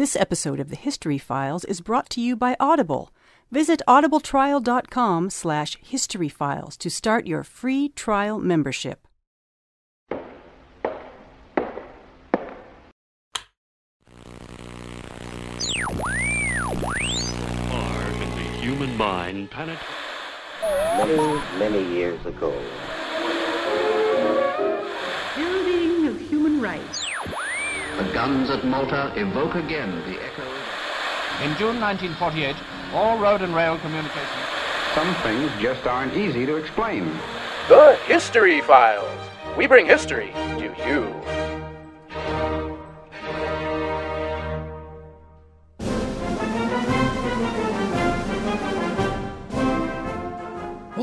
This episode of the History Files is brought to you by Audible. Visit audibletrial.com slash historyfiles to start your free trial membership. Far in the human mind penetrate. many, many years ago. Building of human rights. The guns at Malta evoke again the echo. In June 1948, all road and rail communications. Some things just aren't easy to explain. The History Files. We bring history to you.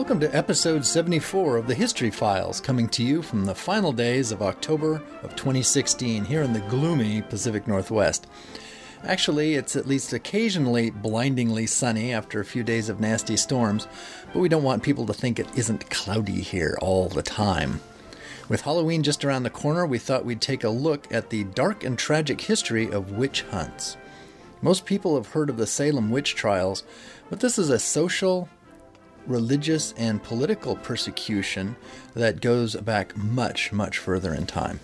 Welcome to episode 74 of the History Files, coming to you from the final days of October of 2016 here in the gloomy Pacific Northwest. Actually, it's at least occasionally blindingly sunny after a few days of nasty storms, but we don't want people to think it isn't cloudy here all the time. With Halloween just around the corner, we thought we'd take a look at the dark and tragic history of witch hunts. Most people have heard of the Salem witch trials, but this is a social, religious and political persecution that goes back much, much further in time.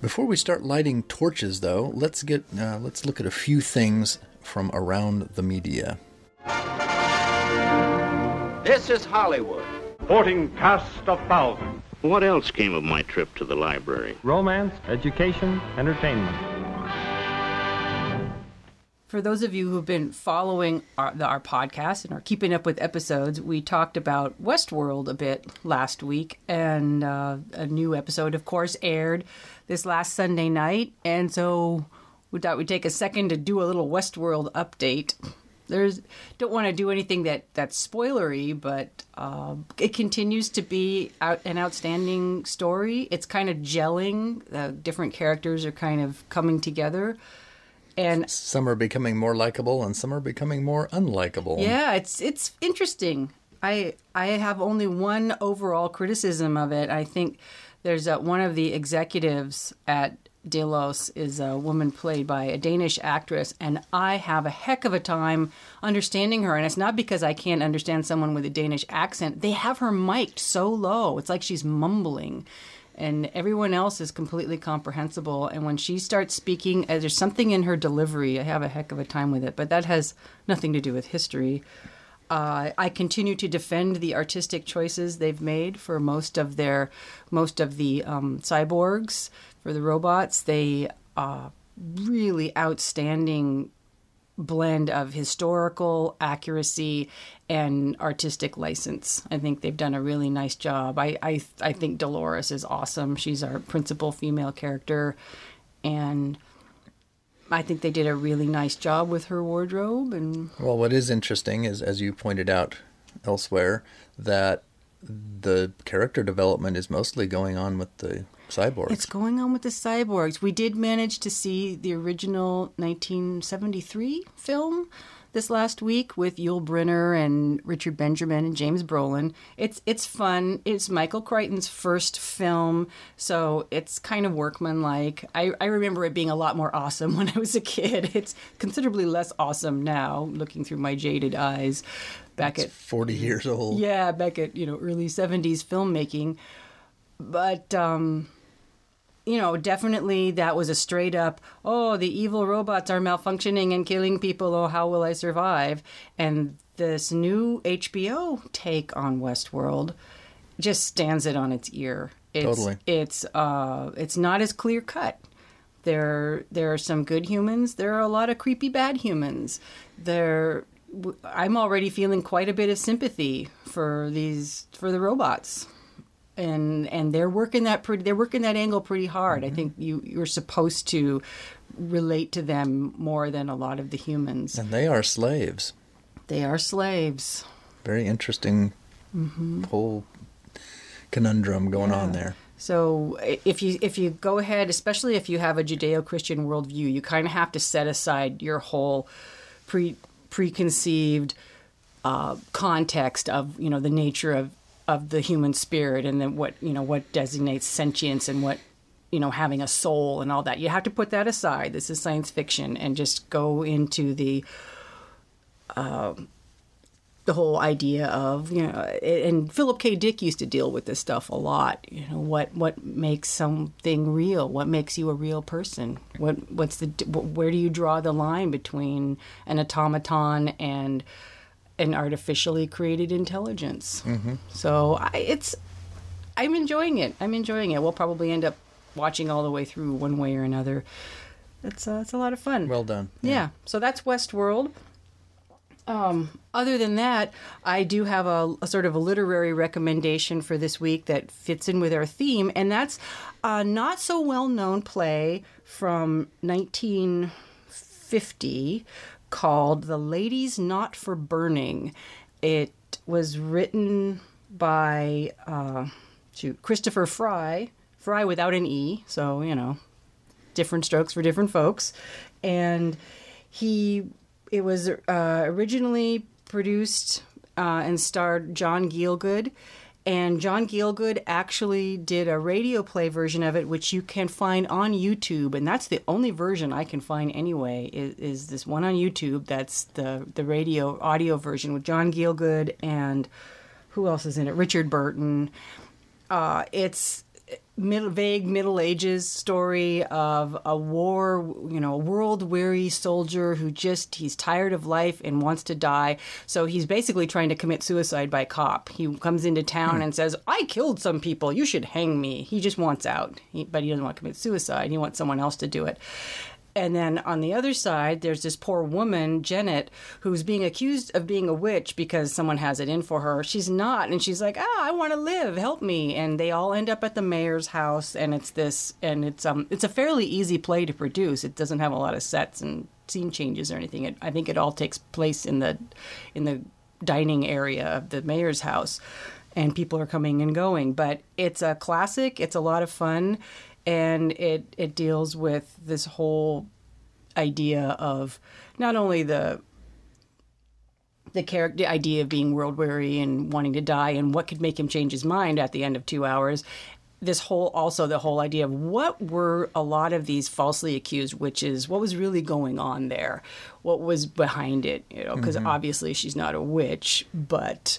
Before we start lighting torches, though, let's get uh, let's look at a few things from around the media. This is Hollywood. Sporting cast of thousands. What else came of my trip to the library? romance, education, entertainment. For those of you who've been following our, the, our podcast and are keeping up with episodes, we talked about Westworld a bit last week, and uh, a new episode, of course, aired this last Sunday night. And so we thought we'd take a second to do a little Westworld update. There's don't want to do anything that that's spoilery, but uh, it continues to be out, an outstanding story. It's kind of gelling. The different characters are kind of coming together, and Some are becoming more likable, and some are becoming more unlikable. Yeah, it's it's interesting. I I have only one overall criticism of it. I think there's a, one of the executives at Delos is a woman played by a Danish actress, and I have a heck of a time understanding her. And it's not because I can't understand someone with a Danish accent. They have her mic'd so low; it's like she's mumbling and everyone else is completely comprehensible. And when she starts speaking, uh, there's something in her delivery. I have a heck of a time with it, but that has nothing to do with history. Uh, I continue to defend the artistic choices they've made for most of their most of the um, cyborgs for the robots. They uh, really outstanding blend of historical accuracy and artistic license. I think they've done a really nice job. I I, I think Dolores is awesome. She's our principal female character, and I think they did a really nice job with her wardrobe. And Well, what is interesting is, as you pointed out elsewhere, that the character development is mostly going on with the cyborgs. it's going on with the cyborgs. We did manage to see the original 1973 film this last week with Yul Brynner and Richard Benjamin and James Brolin. It's it's fun. It's Michael Crichton's first film, so it's kind of workmanlike. I, I remember it being a lot more awesome when I was a kid. It's considerably less awesome now, looking through my jaded eyes. Back at 40 years old. yeah, back at you know early '70s filmmaking, but um, you know, definitely that was a straight up, oh, the evil robots are malfunctioning and killing people. Oh, how will I survive? And this new HBO take on Westworld just stands it on its ear. It's, Totally. It's uh, it's not as clear cut. There there are some good humans. There are a lot of creepy bad humans. There, I'm already feeling quite a bit of sympathy for these for the robots and and they're working that pretty they're working that angle pretty hard. I think you you're supposed to relate to them more than a lot of the humans. And they are slaves. They are slaves. Very interesting whole conundrum going on there. So if you if you go ahead, especially if you have a Judeo-Christian worldview, you kind of have to set aside your whole pre preconceived uh, context of you know the nature of of the human spirit and then what you know what designates sentience and what you know having a soul and all that. You have to put that aside. This is science fiction, and just go into the um, the whole idea of you know and Philip K Dick used to deal with this stuff a lot you know what what makes something real what makes you a real person what what's the where do you draw the line between an automaton and an artificially created intelligence. So I, it's I'm enjoying it. I'm enjoying it. We'll probably end up watching all the way through one way or another. It's uh, it's a lot of fun. Well done. yeah. So that's Westworld. Um, other than that, I do have a, a sort of a literary recommendation for this week that fits in with our theme, and that's a not so well known play from 1950 called The Lady's Not for Burning. It was written by uh, shoot, Christopher Fry, Fry without an E, so, you know, different strokes for different folks. And he, it was uh, originally produced uh, and starred John Gielgud. And John Gielgud actually did a radio play version of it, which you can find on YouTube, and that's the only version I can find anyway. Is, is this one on YouTube? That's the the radio audio version with John Gielgud and who else is in it? Richard Burton. Uh, it's middle, vague Middle Ages story of a war, you know, a world weary soldier who just he's tired of life and wants to die. So he's basically trying to commit suicide by cop. He comes into town hmm. and says, "I killed some people. You should hang me." He just wants out, he, but he doesn't want to commit suicide. He wants someone else to do it. And then on the other side, there's this poor woman, Janet, who's being accused of being a witch because someone has it in for her. She's not. And she's like, ah, I want to live. Help me. And they all end up at the mayor's house. And it's this, and it's, um, it's a fairly easy play to produce. It doesn't have a lot of sets and scene changes or anything. It, I think it all takes place in the, in the dining area of the mayor's house. And people are coming and going. But it's a classic. It's a lot of fun and it it deals with this whole idea of not only the the character the idea of being world weary and wanting to die and what could make him change his mind at the end of 2 hours this whole also the whole idea of what were a lot of these falsely accused witches what was really going on there what was behind it you know because mm-hmm. obviously she's not a witch but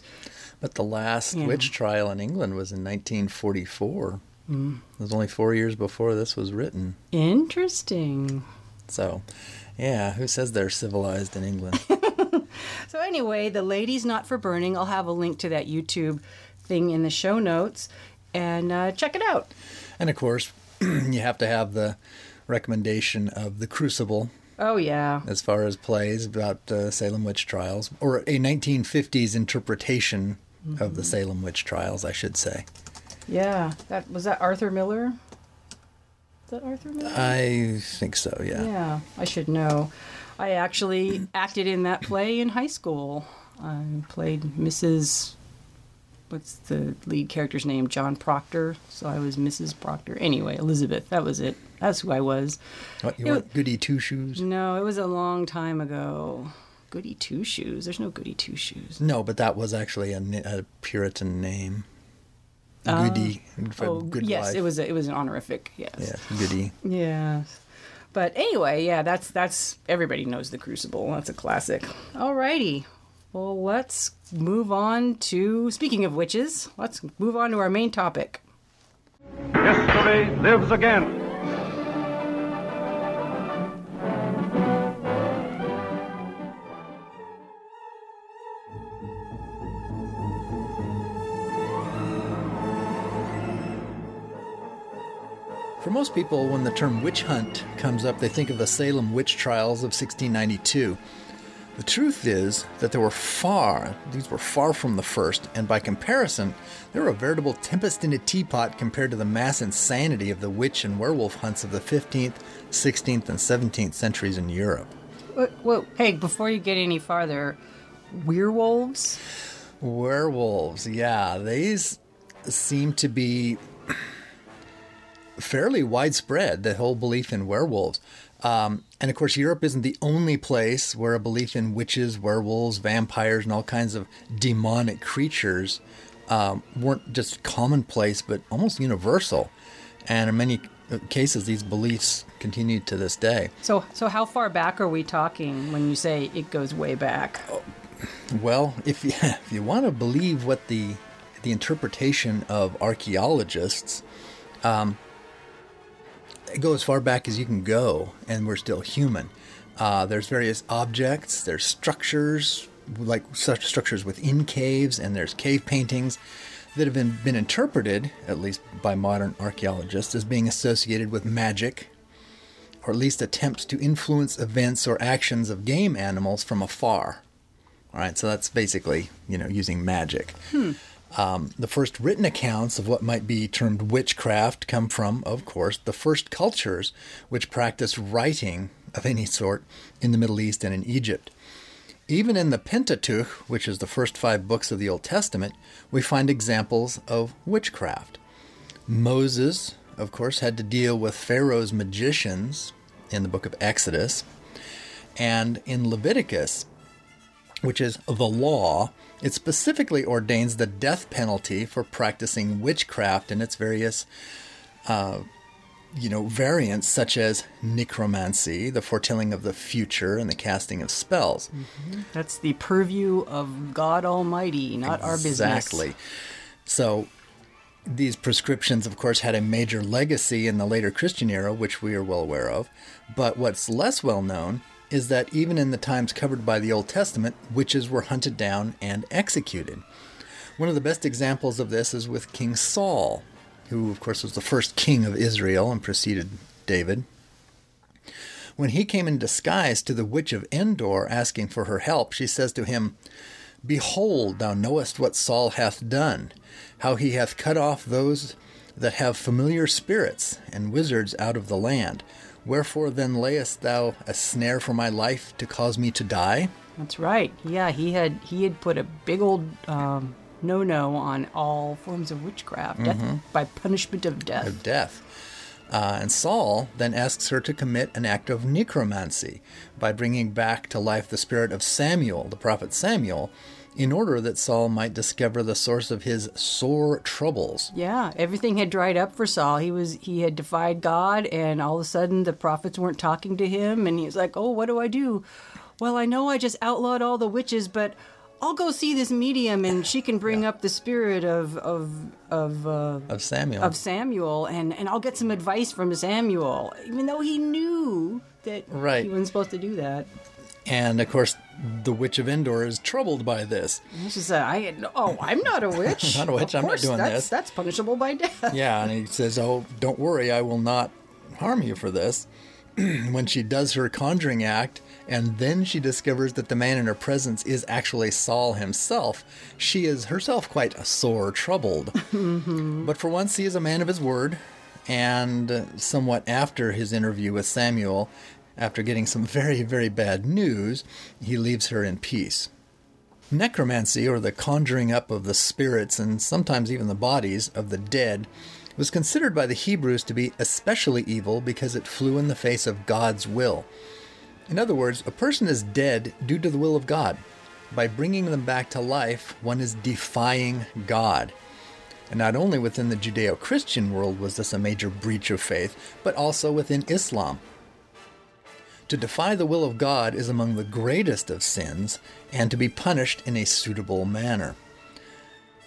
But the last witch trial in England was in 1944. It was only four years before this was written. interesting So, yeah, who says they're civilized in England? So anyway, the lady's not for burning. I'll have a link to that YouTube thing in the show notes, and uh, check it out. and of course, you have to have the recommendation of The Crucible Oh yeah, as far as plays about uh, Salem witch trials, or a 1950s interpretation of the Salem witch trials, I should say. Yeah. That was that Arthur Miller. Is that Arthur Miller? I think so, yeah. yeah, I should know. I actually acted in that play in high school. I played Mrs. What's the lead character's name? John Proctor. So I was Mrs. Proctor. Anyway, Elizabeth. That was it. That's who I was. What, you It weren't goody two shoes? No, it was a long time ago. Goody Two Shoes. There's no Goody Two Shoes. No, but that was actually a, a Puritan name. Goody. Um, for Oh, good yes, life. it was. A, it was an honorific. Yes. Yeah, goody. Yes. But anyway, yeah, that's that's everybody knows the Crucible. That's a classic. Alrighty. Well, let's move on to speaking of witches. Let's move on to our main topic. History lives again. Most people, when the term witch hunt comes up, they think of the Salem witch trials of 1692. The truth is that they were far, these were far from the first, and by comparison, they were a veritable tempest in a teapot compared to the mass insanity of the witch and werewolf hunts of the 15th, 16th, and 17th centuries in Europe. Whoa, whoa, hey, before you get any farther, werewolves? Werewolves, yeah, these seem to be fairly widespread, the whole belief in werewolves. Um, and of course, Europe isn't the only place where a belief in witches, werewolves, vampires, and all kinds of demonic creatures um, weren't just commonplace, but almost universal. And in many cases, these beliefs continue to this day. So, so how far back are we talking when you say it goes way back? Well, if you, if you want to believe what the the interpretation of archaeologists, um, go as far back as you can go, and we're still human. Uh, there's various objects, there's structures, like such structures within caves, and there's cave paintings that have been, been interpreted, at least by modern archaeologists, as being associated with magic, or at least attempts to influence events or actions of game animals from afar. All right, so that's basically, you know, using magic. Um, the first written accounts of what might be termed witchcraft come from, of course, the first cultures which practiced writing of any sort in the Middle East and in Egypt. Even in the Pentateuch, which is the first five books of the Old Testament, we find examples of witchcraft. Moses, of course, had to deal with Pharaoh's magicians in the book of Exodus. And in Leviticus, which is the law, it specifically ordains the death penalty for practicing witchcraft in its various, uh, you know, variants, such as necromancy, the foretelling of the future, and the casting of spells. That's the purview of God Almighty, not our business. Exactly. So these prescriptions, of course, had a major legacy in the later Christian era, which we are well aware of. But what's less well known is that even in the times covered by the Old Testament, witches were hunted down and executed. One of the best examples of this is with King Saul, who, of course, was the first king of Israel and preceded David. When he came in disguise to the witch of Endor asking for her help, she says to him, Behold, thou knowest what Saul hath done, how he hath cut off those that have familiar spirits and wizards out of the land. Wherefore then layest thou a snare for my life to cause me to die? That's right. Yeah, he had he had put a big old um, no no on all forms of witchcraft, death by punishment of death. of death. Uh, and Saul then asks her to commit an act of necromancy by bringing back to life the spirit of Samuel, the prophet Samuel, in order that Saul might discover the source of his sore troubles. Yeah, everything had dried up for Saul. He was he had defied God, and all of a sudden the prophets weren't talking to him, and he's like, "Oh, what do I do?" Well, I know I just outlawed all the witches, but I'll go see this medium, and she can bring up the spirit of of of uh, Of Samuel. of Samuel, and and I'll get some advice from Samuel, even though he knew that Right. he wasn't supposed to do that. and of course, the witch of Endor is troubled by this. And She said, "I oh, I'm not a witch. Not a witch, Of I'm not doing that's, this." That's punishable by death." Yeah, and he says, Oh, don't worry, I will not harm you for this. when she does her conjuring act, and then she discovers that the man in her presence is actually Saul himself, she is herself quite sore troubled. Mm-hmm. But for once, he is a man of his word, and somewhat after his interview with Samuel, after getting some very, very bad news, he leaves her in peace. Necromancy, or the conjuring up of the spirits and sometimes even the bodies of the dead, was considered by the Hebrews to be especially evil because it flew in the face of God's will. In other words, a person is dead due to the will of God. By bringing them back to life, one is defying God. And not only within the Judeo Christian world was this a major breach of faith, but also within Islam. To defy the will of God is among the greatest of sins, and to be punished in a suitable manner.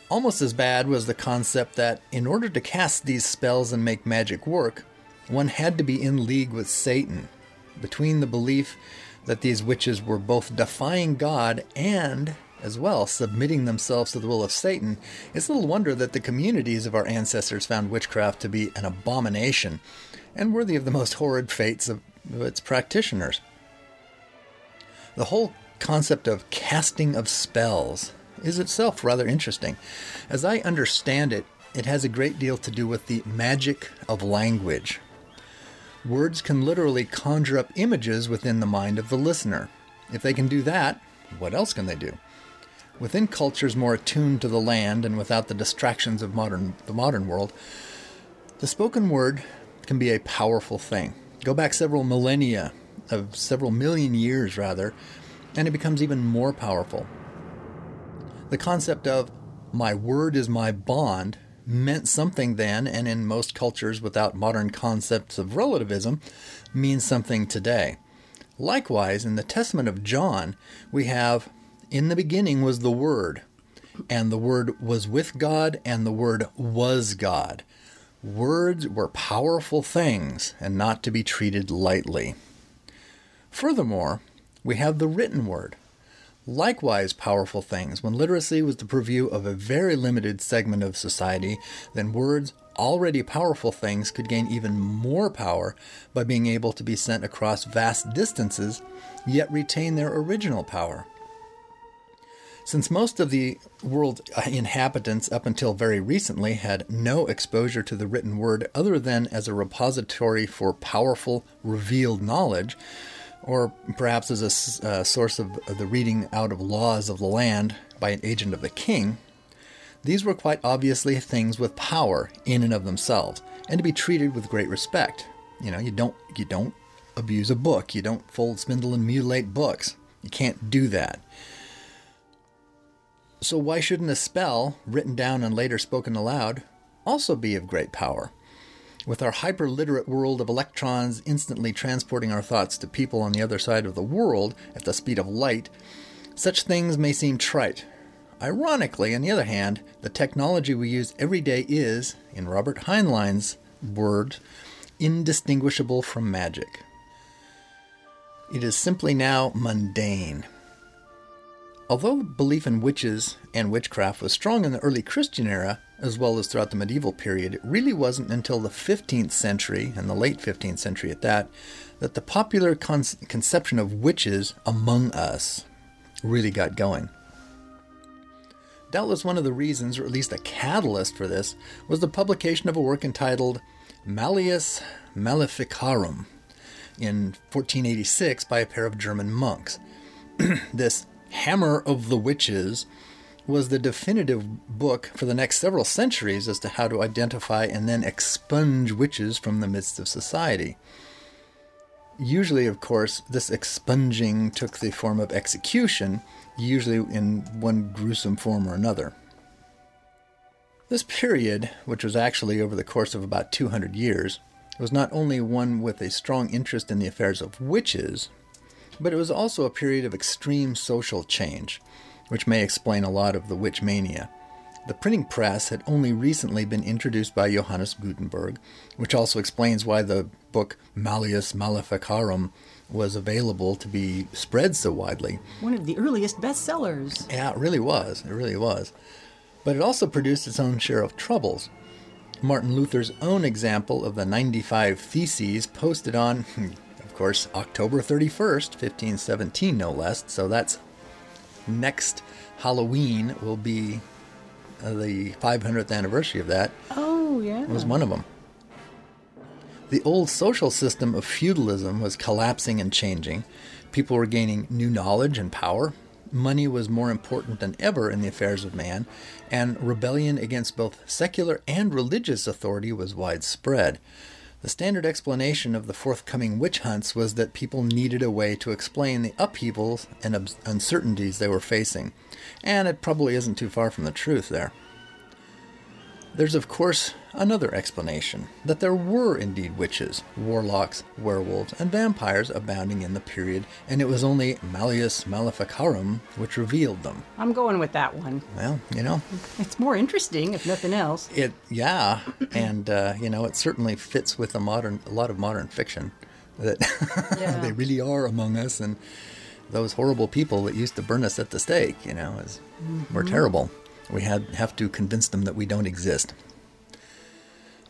Almost as bad was the concept that, in order to cast these spells and make magic work, one had to be in league with Satan. Between the belief that these witches were both defying God and, as well, submitting themselves to the will of Satan, it's little wonder that the communities of our ancestors found witchcraft to be an abomination and worthy of the most horrid fates of its practitioners. The whole concept of casting of spells is itself rather interesting. As I understand it, it has a great deal to do with the magic of language. Words can literally conjure up images within the mind of the listener. If they can do that, what else can they do? Within cultures more attuned to the land and without the distractions of modern the modern world, the spoken word can be a powerful thing. Go back several millennia, of several million years rather, and it becomes even more powerful. The concept of my word is my bond meant something then, and in most cultures without modern concepts of relativism, means something today. Likewise, in the Testament of John, we have, In the beginning was the Word, and the Word was with God, and the Word was God. Words were powerful things and not to be treated lightly. Furthermore, we have the written word, likewise powerful things. When literacy was the purview of a very limited segment of society, then words, already powerful things, could gain even more power by being able to be sent across vast distances, yet retain their original power. Since most of the world inhabitants up until very recently had no exposure to the written word other than as a repository for powerful, revealed knowledge, or perhaps as a uh, source of the reading out of laws of the land by an agent of the king, these were quite obviously things with power in and of themselves, and to be treated with great respect. You know, you don't you don't abuse a book, you don't fold, spindle, and mutilate books. You can't do that. So, why shouldn't a spell, written down and later spoken aloud, also be of great power? With our hyper-literate world of electrons instantly transporting our thoughts to people on the other side of the world at the speed of light, such things may seem trite. Ironically, on the other hand, the technology we use every day is, in Robert Heinlein's words, indistinguishable from magic. It is simply now mundane. Although belief in witches and witchcraft was strong in the early Christian era, as well as throughout the medieval period, it really wasn't until the 15th century, and the late 15th century at that, that the popular con- conception of witches among us really got going. Doubtless one of the reasons, or at least a catalyst for this, was the publication of a work entitled Malleus Maleficarum in 1486 by a pair of German monks. this Hammer of the Witches was the definitive book for the next several centuries as to how to identify and then expunge witches from the midst of society. Usually, of course, this expunging took the form of execution, usually in one gruesome form or another. This period, which was actually over the course of about 200 years, was not only one with a strong interest in the affairs of witches, but it was also a period of extreme social change, which may explain a lot of the witch mania. The printing press had only recently been introduced by Johannes Gutenberg, which also explains why the book Malleus Maleficarum was available to be spread so widely. One of the earliest bestsellers. Yeah, it really was. It really was. But it also produced its own share of troubles. Martin Luther's own example of the 95 Theses posted on course, October 31st, 1517, no less. So that's next Halloween will be uh, the 500th anniversary of that. Oh, yeah. It Was one of them. The old social system of feudalism was collapsing and changing. People were gaining new knowledge and power. Money was more important than ever in the affairs of man, and rebellion against both secular and religious authority was widespread. The standard explanation of the forthcoming witch hunts was that people needed a way to explain the upheavals and uncertainties they were facing, and it probably isn't too far from the truth there. There's, of course, another explanation that there were indeed witches, warlocks, werewolves, and vampires abounding in the period, and it was only Malleus Maleficarum which revealed them. I'm going with that one. Well, you know, it's more interesting, if nothing else. It, yeah, and uh, you know, it certainly fits with a modern, a lot of modern fiction that yeah. they really are among us, and those horrible people that used to burn us at the stake, you know, is mm-hmm. were terrible. We had have to convince them that we don't exist.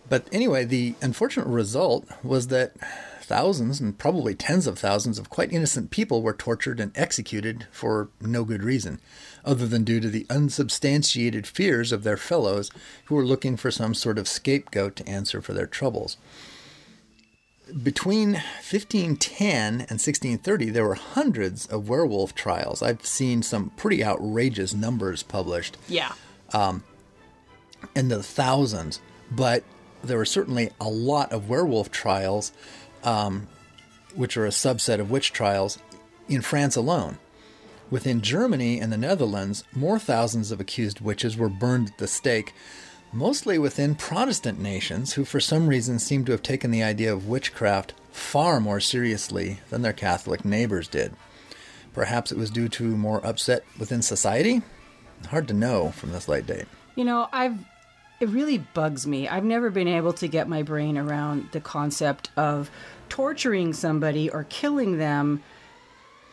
But anyway, the unfortunate result was that thousands and probably tens of thousands of quite innocent people were tortured and executed for no good reason, other than due to the unsubstantiated fears of their fellows who were looking for some sort of scapegoat to answer for their troubles between 1510 and 1630, there were hundreds of werewolf trials. I've seen some pretty outrageous numbers published. Yeah. Um, in the thousands. But there were certainly a lot of werewolf trials, um, which are a subset of witch trials, in France alone. Within Germany and the Netherlands, more thousands of accused witches were burned at the stake mostly within Protestant nations who, for some reason, seem to have taken the idea of witchcraft far more seriously than their Catholic neighbors did. Perhaps it was due to more upset within society? Hard to know from this late date. You know, I've it really bugs me. I've never been able to get my brain around the concept of torturing somebody or killing them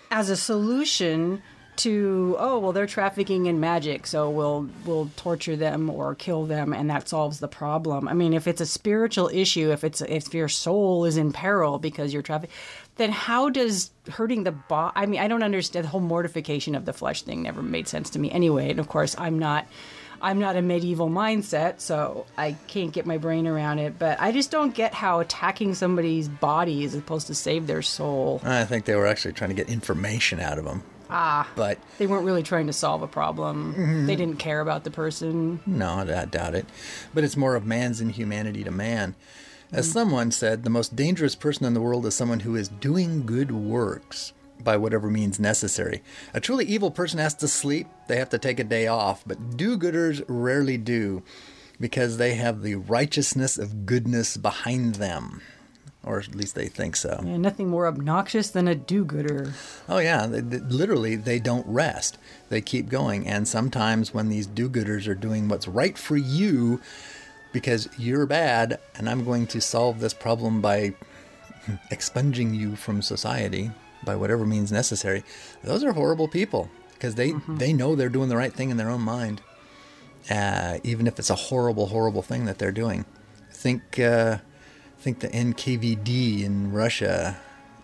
as a solution to oh well they're trafficking in magic so we'll we'll torture them or kill them and that solves the problem. I mean if it's a spiritual issue if it's if your soul is in peril because you're trafficking then how does hurting the body i mean i don't understand the whole mortification of the flesh thing never made sense to me. Anyway and of course i'm not i'm not a medieval mindset so i can't get my brain around it but i just don't get how attacking somebody's body is supposed to save their soul. I think they were actually trying to get information out of them. Ah. But they weren't really trying to solve a problem they didn't care about the person No, I doubt it. But it's more of man's inhumanity to man. As someone said, the most dangerous person in the world is someone who is doing good works by whatever means necessary. A truly evil person has to sleep, they have to take a day off, but do gooders rarely do because they have the righteousness of goodness behind them. Or at least they think so. Yeah, nothing more obnoxious than a do-gooder. Oh yeah, they, they- literally they don't rest. They keep going, and sometimes when these do-gooders are doing what's right for you, because you're bad, and I'm going to solve this problem by expunging you from society by whatever means necessary. Those are horrible people because they they know they're doing the right thing in their own mind, uh, even if it's a horrible, horrible thing that they're doing. Think uh, think the NKVD in Russia,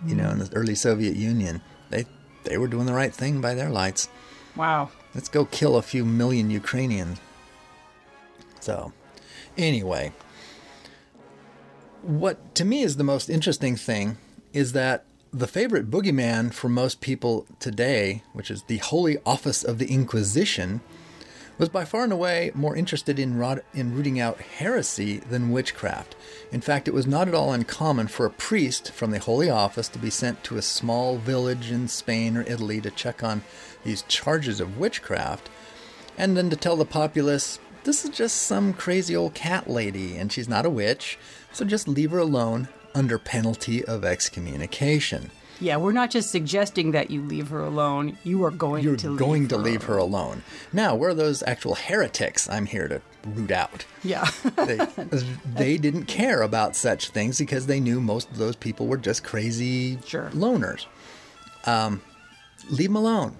you know, in the early Soviet Union. They they were doing the right thing by their lights. Wow. Let's go kill a few million Ukrainians. So, anyway, what to me is the most interesting thing is that the favorite boogeyman for most people today, which is the Holy Office of the Inquisition, was by far and away more interested in, rot- in rooting out heresy than witchcraft. In fact, it was not at all uncommon for a priest from the Holy Office to be sent to a small village in Spain or Italy to check on these charges of witchcraft, and then to tell the populace, this is just some crazy old cat lady, and she's not a witch, so just leave her alone under penalty of excommunication. Yeah, we're not just suggesting that you leave her alone. You are going You're to going leave to her leave her alone. Now, where are those actual heretics I'm here to root out? Yeah. They, they didn't care about such things because they knew most of those people were just crazy Sure. loners. Um, leave them alone.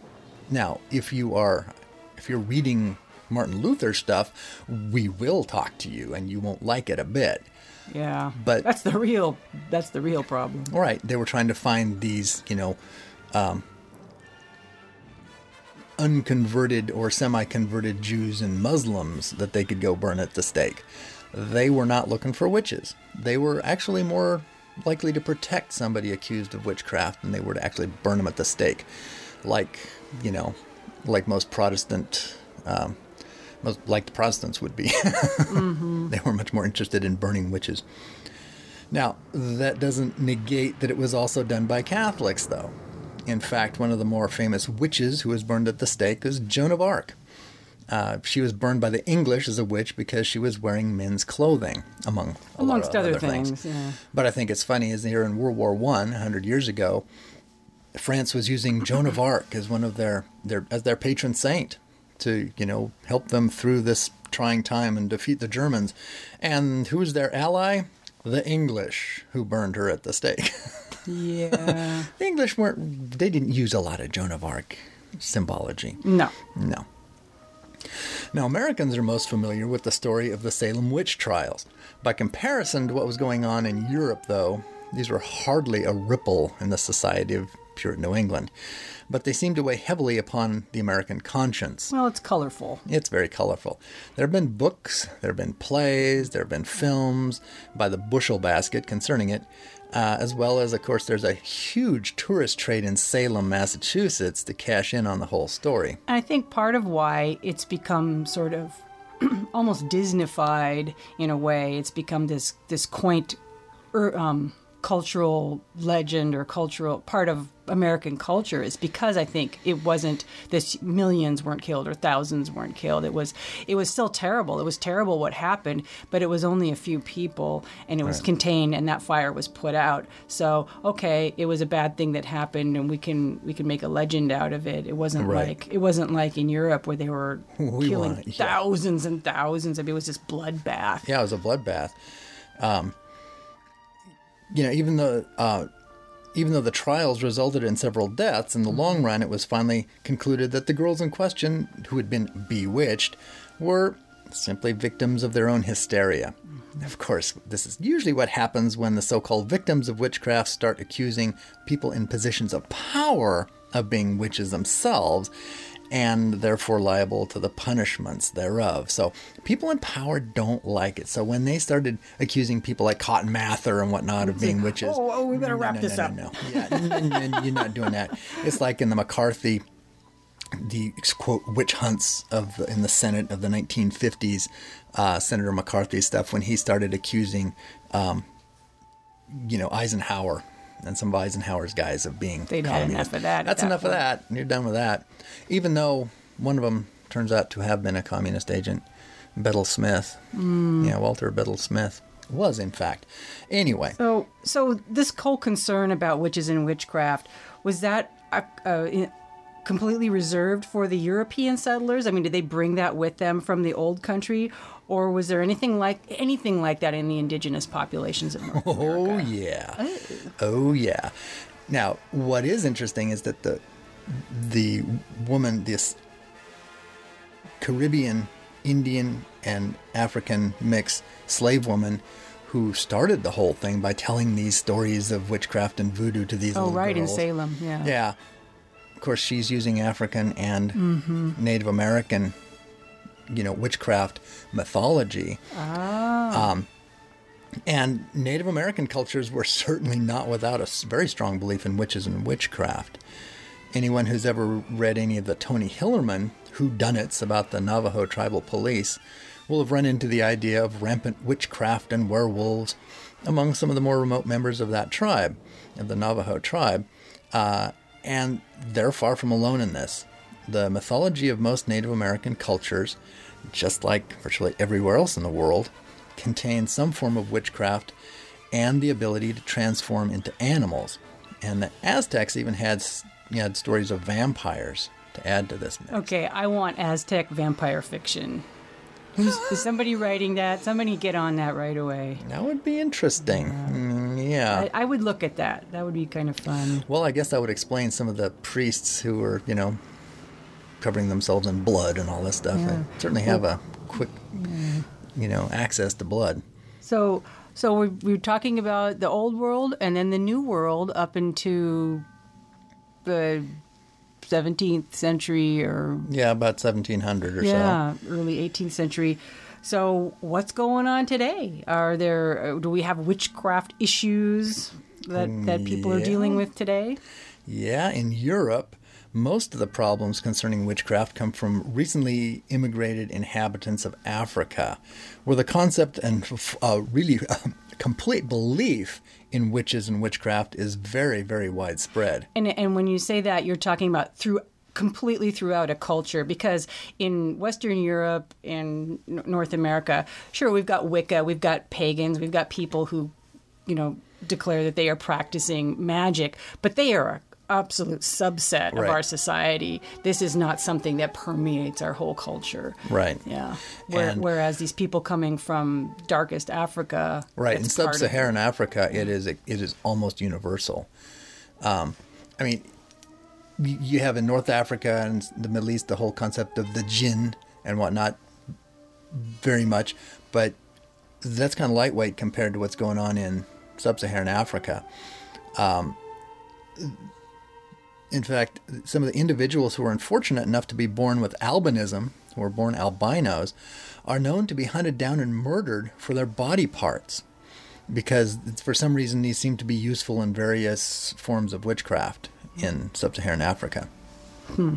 Now, if you are, if you're reading Martin Luther stuff, we will talk to you, and you won't like it a bit. yeah. But- that's the real that's the real problem. All right, they were trying to find these, you know, um, unconverted or semi-converted Jews and Muslims that they could go burn at the stake. They were not looking for witches. They were actually more likely to protect somebody accused of witchcraft than they were to actually burn them at the stake, like you know, like most Protestant. Um, like the Protestants would be. They were much more interested in burning witches. Now, that doesn't negate that it was also done by Catholics, though. In fact, one of the more famous witches who was burned at the stake was Joan of Arc. Uh, she was burned by the English as a witch because she was wearing men's clothing, among a lot Amongst of other things. things, yeah. But I think it's funny is here in World War One, hundred years ago, France was using Joan of Arc as one of their, their as their patron saint to you know help them through this trying time and defeat the Germans. And who's their ally? The English, who burned her at the stake. Yeah. the English weren't. They didn't use a lot of Joan of Arc symbology. no. No. Now, Americans are most familiar with the story of the Salem witch trials. By comparison to what was going on in Europe, though, these were hardly a ripple in the society of Puritan New England, but they seem to weigh heavily upon the American conscience. Well, it's colorful. It's very colorful. There have been books, there have been plays, there have been films by the Bushel Basket concerning it, uh, as well as, of course, there's a huge tourist trade in Salem, Massachusetts to cash in on the whole story. I think part of why it's become sort of almost Disneyfied in a way, it's become this this quaint ur- um, cultural legend or cultural part of American culture is because I think it wasn't this millions weren't killed or thousands weren't killed. It was it was still terrible. It was terrible what happened, but it was only a few people and it was Right. contained and that fire was put out. So okay, it was a bad thing that happened and we can we can make a legend out of it. It wasn't Right. like it wasn't like in Europe where they were We killing want- yeah. thousands and thousands. I mean, it was just bloodbath. Yeah, it was a bloodbath. Um, you know, even though uh, even though the trials resulted in several deaths, in the long run, it was finally concluded that the girls in question, who had been bewitched, were simply victims of their own hysteria. Of course, this is usually what happens when the so-called victims of witchcraft start accusing people in positions of power of being witches themselves and therefore liable to the punishments thereof. So people in power don't like it. So when they started accusing people like Cotton Mather and whatnot of being witches, Oh, oh, we better no, wrap no, this no, up. No, no. Yeah, n- n- n- you're not doing that. It's like in the McCarthy, the quote witch hunts of the, in the Senate of the 1950s, uh, Senator McCarthy stuff when he started accusing, um, you know, Eisenhower and some of Eisenhower's guys of being They'd had enough of that That's that enough point. of that. You're done with that. Even though one of them turns out to have been a communist agent, Bedell Smith. Mm. Yeah, Walter Bedell Smith was in fact. Anyway, So, so this whole concern about witches and witchcraft was that uh, uh, completely reserved for the European settlers? I mean, did they bring that with them from the old country, or was there anything like anything like that in the indigenous populations of North Oh America? yeah. Oh, oh yeah. Now, what is interesting is that the the woman, this Caribbean, Indian, and African mix slave woman who started the whole thing by telling these stories of witchcraft and voodoo to these Oh, little right in. Salem, yeah. Yeah. Of course, she's using African and Mhm. Native American, you know, witchcraft mythology. Ah. Um, and Native American cultures were certainly not without a very strong belief in witches and witchcraft. Anyone who's ever read any of the Tony Hillerman whodunits about the Navajo tribal police will have run into the idea of rampant witchcraft and werewolves among some of the more remote members of that tribe, of the Navajo tribe. Uh, and they're far from alone in this. The mythology of most Native American cultures, just like virtually everywhere else in the world, contains some form of witchcraft and the ability to transform into animals. And the Aztecs even had, s- had stories of vampires to add to this mix. Okay, I want Aztec vampire fiction. Who's, is somebody writing that? Somebody get on that right away. That would be interesting. Mm, yeah. I, I would look at that. That would be kind of fun. Well, I guess that would explain some of the priests who were, you know, covering themselves in blood and all this stuff. Yeah. They certainly have a quick, you know, access to blood. So, so we were talking about the old world and then the new world up into the 17th century or Yeah, about 1700 or yeah, so. early 18th century. So, what's going on today? Are there do we have witchcraft issues that that people are dealing with today? Yeah, in Europe, most of the problems concerning witchcraft come from recently immigrated inhabitants of Africa, where the concept and uh, really complete belief in witches and witchcraft is very, very widespread. And and when you say that, you're talking about through completely throughout a culture because in Western Europe and N- North America, sure we've got Wicca, we've got pagans, we've got people who, you know, declare that they are practicing magic, but they are absolute subset of our society. This is not something that permeates our whole culture. Right. Yeah. Where, whereas these people coming from darkest Africa, Right. In it's part of- sub-Saharan Africa, it is it is almost universal. Um, I mean, you have in North Africa and the Middle East the whole concept of the jinn and whatnot, very much, but that's kind of lightweight compared to what's going on in sub-Saharan Africa. Um, in fact, some of the individuals who are unfortunate enough to be born with albinism, who are born albinos, are known to be hunted down and murdered for their body parts because for some reason these seem to be useful in various forms of witchcraft in sub-Saharan Africa. Hmm.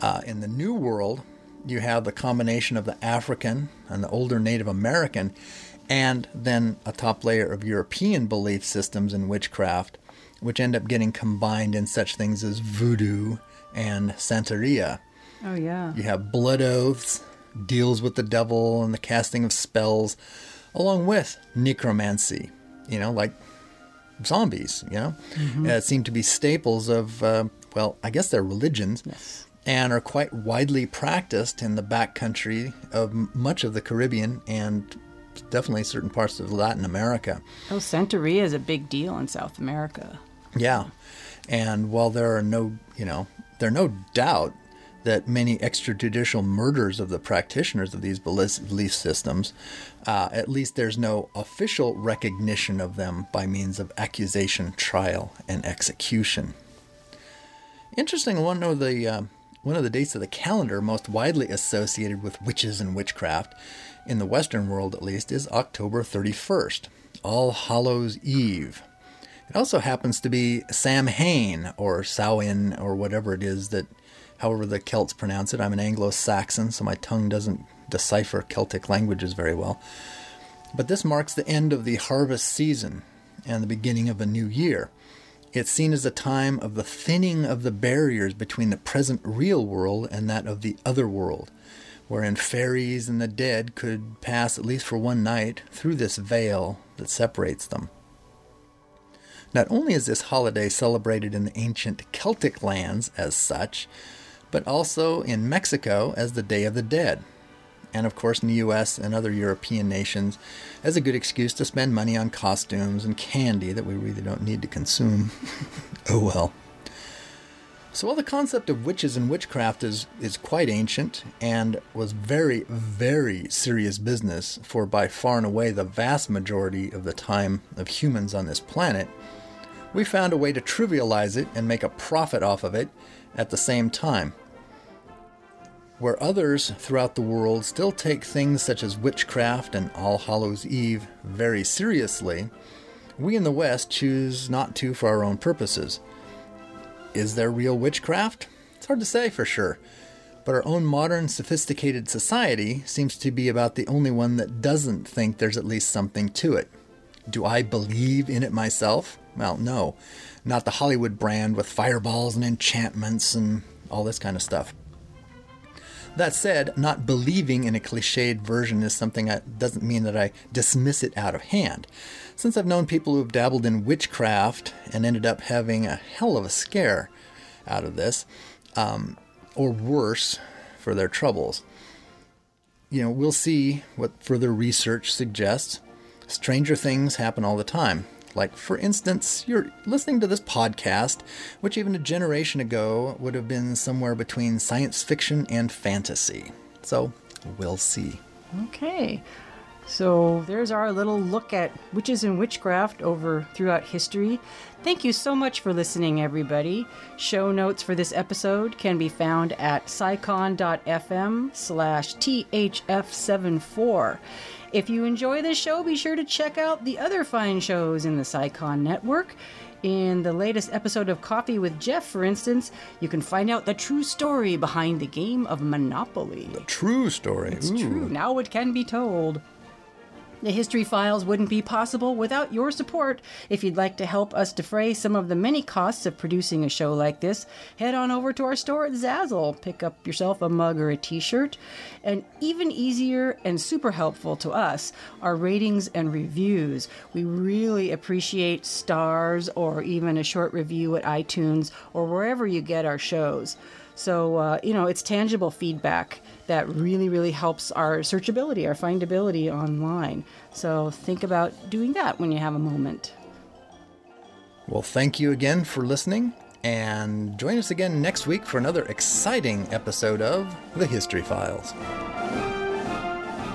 Uh, in the New World, you have the combination of the African and the older Native American and then a top layer of European belief systems in witchcraft, which end up getting combined in such things as voodoo and Santeria. Oh yeah. You have blood oaths, deals with the devil, and the casting of spells, along with necromancy, you know, like zombies, you know, uh, seem to be staples of, uh, well, I guess they're religions. Yes. And are quite widely practiced in the backcountry of m- much of the Caribbean and definitely certain parts of Latin America. Oh, Santeria is a big deal in South America. Yeah. And while there are no, you know, there are no doubt that many extrajudicial murders of the practitioners of these belief systems, uh, at least there's no official recognition of them by means of accusation, trial, and execution. Interesting. One of the uh, one of the dates of the calendar most widely associated with witches and witchcraft, in the Western world at least, is October 31st, All Hallows Eve. It also happens to be Samhain or Samhain or whatever it is that, however the Celts pronounce it. I'm an Anglo-Saxon, so my tongue doesn't decipher Celtic languages very well. But this marks the end of the harvest season and the beginning of a new year. It's seen as a time of the thinning of the barriers between the present real world and that of the other world, wherein fairies and the dead could pass, at least for one night, through this veil that separates them. Not only is this holiday celebrated in the ancient Celtic lands as such, but also in Mexico as the Day of the Dead, and of course in the US and other European nations as a good excuse to spend money on costumes and candy that we really don't need to consume. oh well. So while the concept of witches and witchcraft is, is quite ancient and was very, very serious business for by far and away the vast majority of the time of humans on this planet, we found a way to trivialize it and make a profit off of it at the same time. Where others throughout the world still take things such as witchcraft and All Hallows Eve very seriously, we in the West choose not to for our own purposes. Is there real witchcraft? It's hard to say for sure. But our own modern, sophisticated society seems to be about the only one that doesn't think there's at least something to it. Do I believe in it myself? Well, no. Not the Hollywood brand with fireballs and enchantments and all this kind of stuff. That said, not believing in a cliched version is something that doesn't mean that I dismiss it out of hand. Since I've known people who have dabbled in witchcraft and ended up having a hell of a scare out of this, um, or worse, for their troubles. You know, we'll see what further research suggests. Stranger things happen all the time. Like, for instance, you're listening to this podcast, which even a generation ago would have been somewhere between science fiction and fantasy. So, we'll see. Okay. So there's our little look at witches and witchcraft over throughout history. Thank you so much for listening, everybody. Show notes for this episode can be found at scicon.fm slash THF74. If you enjoy this show, be sure to check out the other fine shows in the SciCon network. In the latest episode of Coffee with Jeff, for instance, you can find out the true story behind the game of Monopoly. The true story. It's Ooh. true. Now it can be told. The History Files wouldn't be possible without your support. If you'd like to help us defray some of the many costs of producing a show like this, head on over to our store at Zazzle. Pick up yourself a mug or a t shirt. And even easier and super helpful to us are ratings and reviews. We really appreciate stars or even a short review at iTunes or wherever you get our shows. So, uh, you know, it's tangible feedback that really, really helps our searchability, our findability online. So, think about doing that when you have a moment. Well, thank you again for listening, and join us again next week for another exciting episode of The History Files.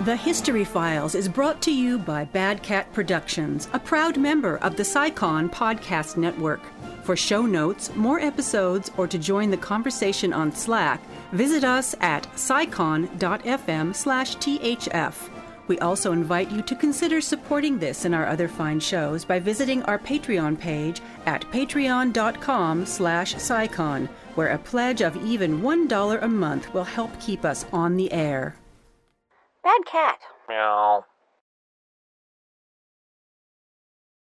The History Files is brought to you by Bad Cat Productions, a proud member of the SciCon Podcast Network. For show notes, more episodes, or to join the conversation on Slack, visit us at scicon.fm slash thf. We also invite you to consider supporting this and our other fine shows by visiting our Patreon page at patreon.com slash scicon, where a pledge of even $1 a month will help keep us on the air. Bad cat. Meow.